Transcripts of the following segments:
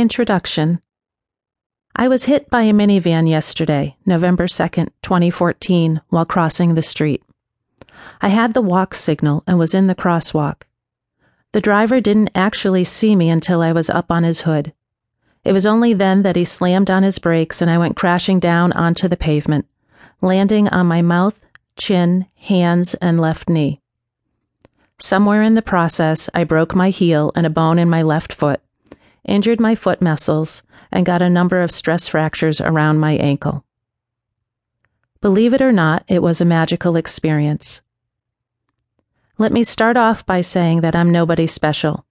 Introduction I was hit by a minivan yesterday, November 2nd, 2014, while crossing the street. I had the walk signal and was in the crosswalk. The driver didn't actually see me until I was up on his hood. It was only then that he slammed on his brakes and I went crashing down onto the pavement, landing on my mouth, chin, hands, and left knee. Somewhere in the process, I broke my heel and a bone in my left foot injured my foot muscles, and got a number of stress fractures around my ankle. Believe it or not, it was a magical experience. Let me start off by saying that I'm nobody special,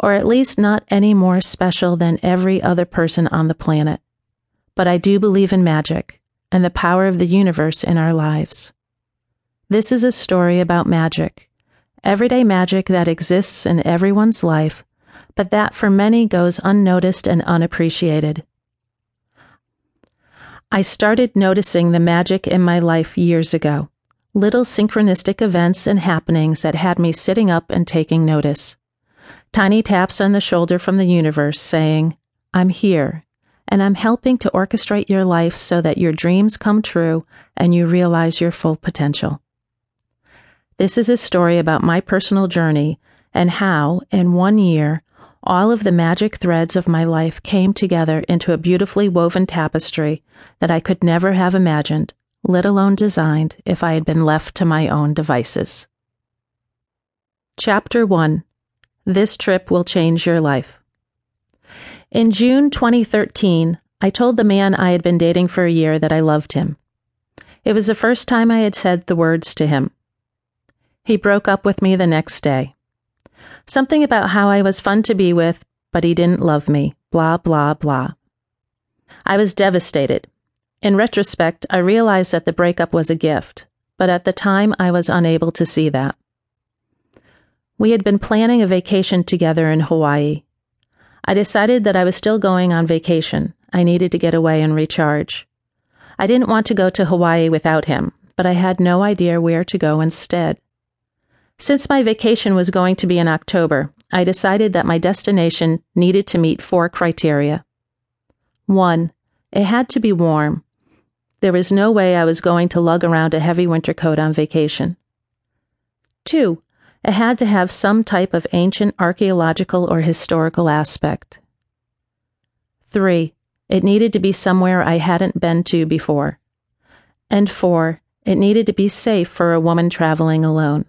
or at least not any more special than every other person on the planet. But I do believe in magic and the power of the universe in our lives. This is a story about magic, everyday magic that exists in everyone's life but that for many goes unnoticed and unappreciated. I started noticing the magic in my life years ago, little synchronistic events and happenings that had me sitting up and taking notice. Tiny taps on the shoulder from the universe saying, I'm here, and I'm helping to orchestrate your life so that your dreams come true and you realize your full potential. This is a story about my personal journey and how, in one year, all of the magic threads of my life came together into a beautifully woven tapestry that I could never have imagined, let alone designed, if I had been left to my own devices. Chapter 1 This Trip Will Change Your Life. In June 2013, I told the man I had been dating for a year that I loved him. It was the first time I had said the words to him. He broke up with me the next day. Something about how I was fun to be with, but he didn't love me. Blah, blah, blah. I was devastated. In retrospect, I realized that the breakup was a gift, but at the time I was unable to see that. We had been planning a vacation together in Hawaii. I decided that I was still going on vacation. I needed to get away and recharge. I didn't want to go to Hawaii without him, but I had no idea where to go instead. Since my vacation was going to be in October, I decided that my destination needed to meet four criteria. One, it had to be warm. There was no way I was going to lug around a heavy winter coat on vacation. Two, it had to have some type of ancient archaeological or historical aspect. Three, it needed to be somewhere I hadn't been to before. And four, it needed to be safe for a woman traveling alone.